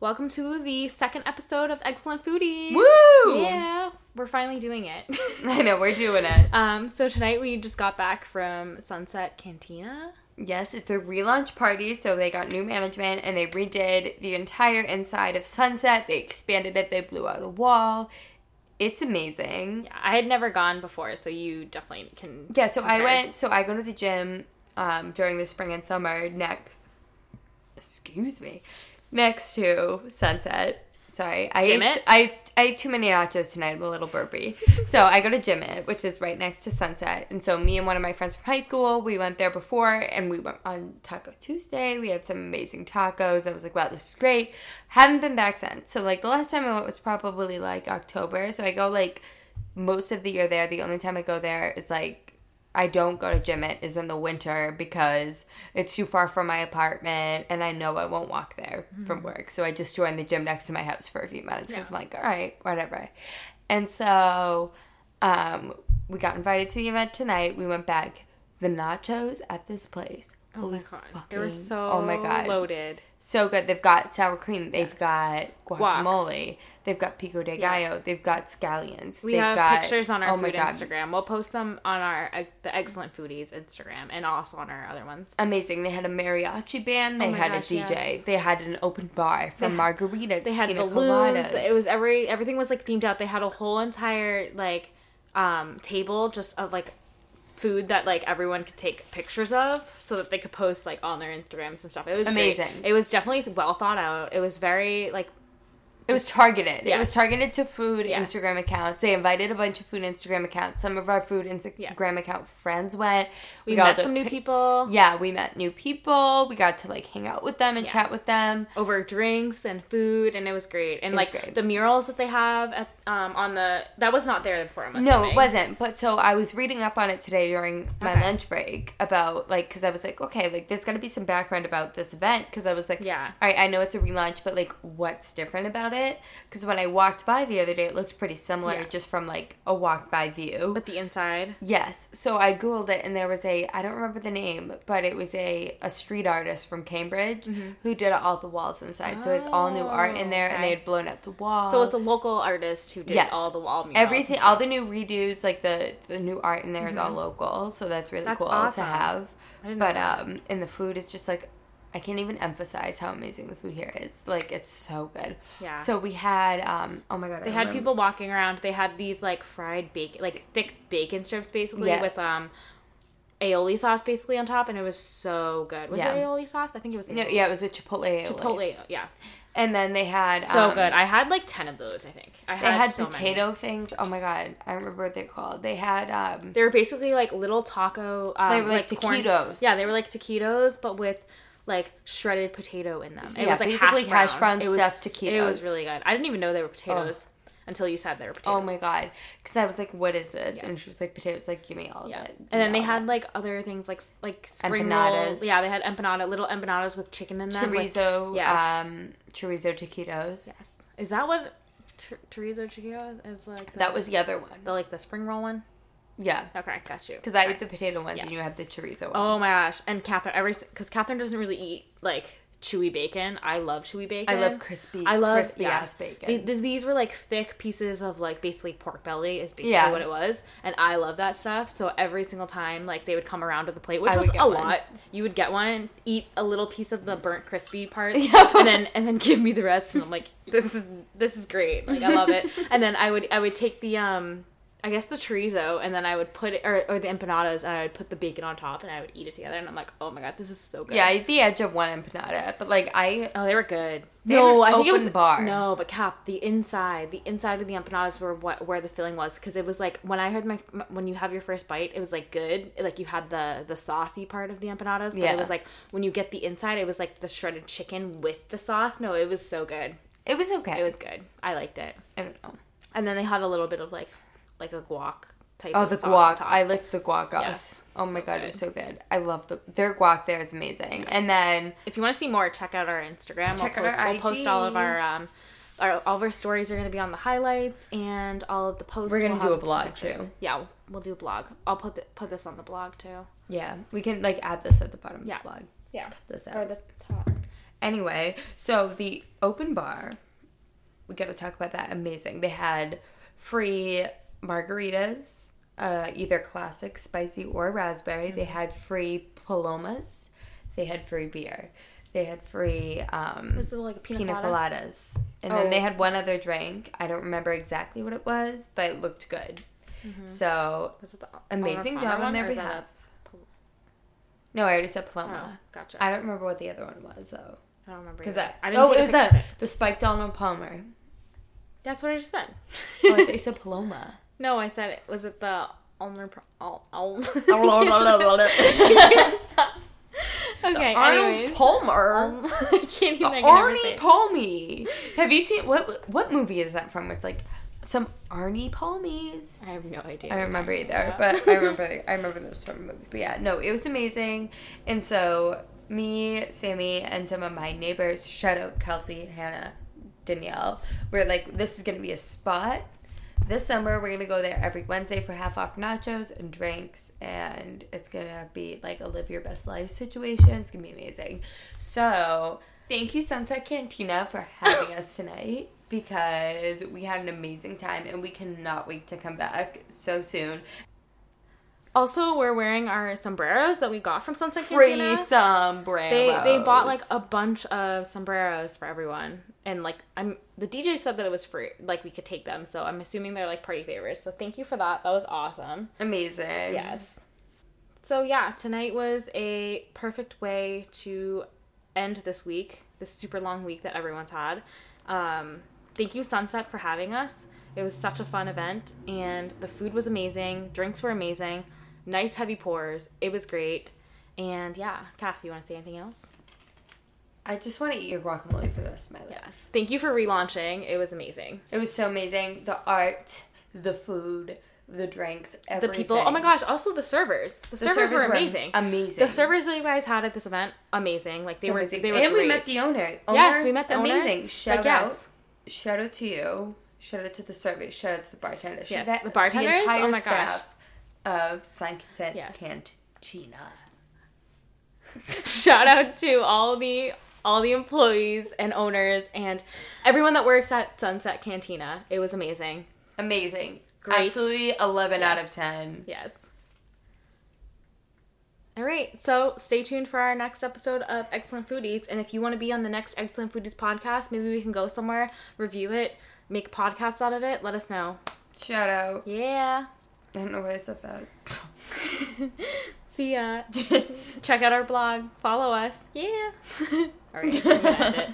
Welcome to the second episode of Excellent Foodies. Woo! Yeah, we're finally doing it. I know we're doing it. um, so tonight we just got back from Sunset Cantina. Yes, it's a relaunch party, so they got new management and they redid the entire inside of Sunset. They expanded it, they blew out a wall. It's amazing. Yeah, I had never gone before, so you definitely can. Yeah, so I went, so I go to the gym um, during the spring and summer next, excuse me, next to Sunset. Sorry, I ate, It? I, I ate too many nachos tonight. I'm a little burpy. so I go to Gym It, which is right next to Sunset. And so me and one of my friends from high school, we went there before and we went on Taco Tuesday. We had some amazing tacos. I was like, wow, this is great. Haven't been back since. So like the last time I went was probably like October. So I go like most of the year there. The only time I go there is like I don't go to gym it is in the winter because it's too far from my apartment and I know I won't walk there from work. So I just joined the gym next to my house for a few minutes because Yeah. I'm like, all right, whatever. And so um, we got invited to the event tonight. We went back. The nachos at this place. Oh my god, they were so oh my God. loaded. So good. They've got sour cream. They've Yes. got Guac. guacamole. They've got pico de Yeah. gallo. They've got scallions. We They've have got, pictures on our oh food. Instagram. We'll post them on our uh, the Excellent Foodies Instagram and also on our other ones. amazing. They had a mariachi band. They Oh had gosh, a DJ. yes. They had an open bar for They- margaritas. They had balloons. coladas. It was every everything was like themed out. They had a whole entire like um table just of like food that like everyone could take pictures of so that they could post like on their Instagrams and stuff. It was great. Amazing. It was definitely well thought out. It was very like It was targeted. It was targeted to food Yes. Instagram accounts. They invited a bunch of food Instagram accounts. Some of our food Instagram account friends went. we, got met some new people Yeah, we met new people. We got to like hang out with them and Yeah. chat with them. over drinks and food and it was great. And like great. the murals that they have at um on the that was not there before. I'm No, it wasn't. But so I was reading up on it today during my Okay. lunch break about like because I was like, okay, like there's got to be some background about this event because I was like, Yeah. all right, I know it's a relaunch, but like what's different about it? Because when I walked by the other day, it looked pretty similar Yeah. just from like a walk by view. But the inside. Yes. So I googled it and there was a I don't remember the name, but it was a a street artist from Cambridge who did all the walls inside. So it's all new art in there and Mm-hmm. Oh, okay. they had blown up the wall. So it's a local artist who did Yes. all the wall murals. Everything, all the new redos, like the the new art in there is all local, so that's really Mm-hmm. That's cool awesome. to have. I didn't know But um, and the food is just like, I can't even emphasize how amazing the food here is. Like it's so good. Yeah. So we had um, oh my god, I They had remember- people walking around. They had these like fried bacon, like thick bacon strips, basically Yes. with um, aioli sauce basically on top, and it was so good. Was Yeah. it aioli sauce? I think it was. No, yeah, it was a chipotle. aioli. Chipotle, yeah, And then they had so um, good. I had like ten of those. I think I had. They had so many. potato things. Oh my god, I remember what they're called. They had um, They were basically like little taco. Um, They were like corn- taquitos. Yeah, they were like taquitos, but with like shredded potato in them. It Yeah, was like basically hash hash brown. brown It was stuffed It was really good. I didn't even know they were potatoes until you said they were potatoes. oh my god, because I was like, what is this? Yeah. And she was like, potatoes. Like, give me all Yeah, of it. Give and then they had like other things like like spring Empanadas. rolls. Yeah, they had empanada, little empanadas with chicken in them. chorizo. yes. Um, chorizo taquitos. yes, is that what t- chorizo chiquito is like? The, That was the other one. the like the spring roll one. Yeah, Okay, got you. because I Okay. ate the potato ones Yeah. and you had the chorizo ones. Oh my gosh! And Catherine, every because Catherine doesn't really eat like chewy bacon. I love chewy bacon. I love crispy. I love crispy yeah. ass bacon. Th- These, these were like thick pieces of like basically pork belly is basically Yeah. what it was, and I love that stuff. So every single time like they would come around to the plate, which I was a one. lot, you would get one, eat a little piece of the burnt crispy part, Yeah. and then and then give me the rest, and I'm like, this is this is great, like I love it. and then I would I would take the um. I guess the chorizo, and then I would put it, or, or the empanadas, and I would put the bacon on top, and I would eat it together, and I'm like, oh my god, this is so good. yeah, I ate the edge of one empanada, but like I Oh, they were good. They no, I think it was bar. No, but Cap, the inside, the inside of the empanadas were what where the filling was because it was like when I heard my when you have your first bite, it was like good. Like you had the the saucy part of the empanadas, but Yeah. it was like when you get the inside, it was like the shredded chicken with the sauce. No, it was so good. it was okay. It was good. I liked it. I don't know. And then they had a little bit of like like a guac type. Oh, of the sauce guac. I licked the guac off. Yes. Oh my god, good. it's so good. I love the their guac there is amazing. And then if you want to see more, check out our Instagram. Check we'll out post, our we'll post all of our um, our all of our stories are going to be on the highlights and all of the posts. We're gonna will do a blog, too. Yeah, we'll do a blog. I'll put the, put this on the blog too. yeah, we can like add this at the bottom Yeah. of the blog. Yeah, cut This or out. the top. Anyway, so the open bar, we got to talk about that. Amazing. They had free margaritas, uh, either classic, spicy, or raspberry. They had free palomas. They had free beer. They had free um, Was it like a pina, pina colada? coladas. And then they Oh. had one other drink. I don't remember exactly what it was, but it looked good. So, Was it the Amazing Palmer job on one, their or is that behalf. no, I already said Oh, Paloma. gotcha. I don't remember what the other one was, though. I don't remember. Because that. I didn't oh, it was that. it. The spiked Arnold Palmer. That's what I just said. Oh, I thought you said Paloma. No, I said it. Was it the Ulmer? Pro- Ul- Ul- okay. Arnold anyways. Palmer. Um, I can't even. I can Arnie. Palmy. Have you seen what? What movie is that from? It's like some Arnie Palmies. I have no idea. I don't remember either, but I remember I remember those from movie. But yeah, no, it was amazing. And so me, Sammy, and some of my neighbors, shout out Kelsey, Hannah, Danielle, we're like, this is gonna be a spot. This summer we're gonna go there every Wednesday for half off nachos and drinks and it's gonna be like a live your best life situation. It's gonna be amazing. So thank you Sunset Cantina for having us tonight because we had an amazing time and we cannot wait to come back so soon. Also, we're wearing our sombreros that we got from Sunset Free Cantina. sombreros. They they bought like a bunch of sombreros for everyone, and like I'm the DJ said that it was free, like we could take them. So I'm assuming they're like party favors. So thank you for that. That was awesome. amazing. Yes. So yeah, tonight was a perfect way to end this week, this super long week that everyone's had. Um, thank you, Sunset, for having us. It was such a fun event, and the food was amazing. Drinks were amazing. Nice heavy pours. It was great. And yeah, Kath, you want to say anything else? I just want to eat your guacamole for the rest of my life. Yes. Thank you for relaunching. It was amazing. It was so amazing. The art, the food, the drinks, everything. The people. Oh my gosh! Also the servers. The, The servers, were amazing. Amazing. The servers that you guys had at this event, amazing. Like they So were. amazing. They were and we met the owner. Yes, we met the owner. Amazing. Shout Like, out. yes. Shout out to you. Shout out to the servers. Shout out to the bartender. Shout Yes, out the bartenders? The entire Oh my gosh. staff of San Consent Yes. Cantina. Shout out to all the all the employees and owners and everyone that works at Sunset Cantina. It was amazing. Amazing. Great. Absolutely 11 out of 10. Yes. All right, so stay tuned for our next episode of Excellent Foodies. And if you want to be on the next Excellent Foodies podcast, maybe we can go somewhere, review it, make a podcast out of it. Let us know. Shout out. Yeah. I don't know why I said that. See ya. Check out our blog. Follow us. Yeah. All right,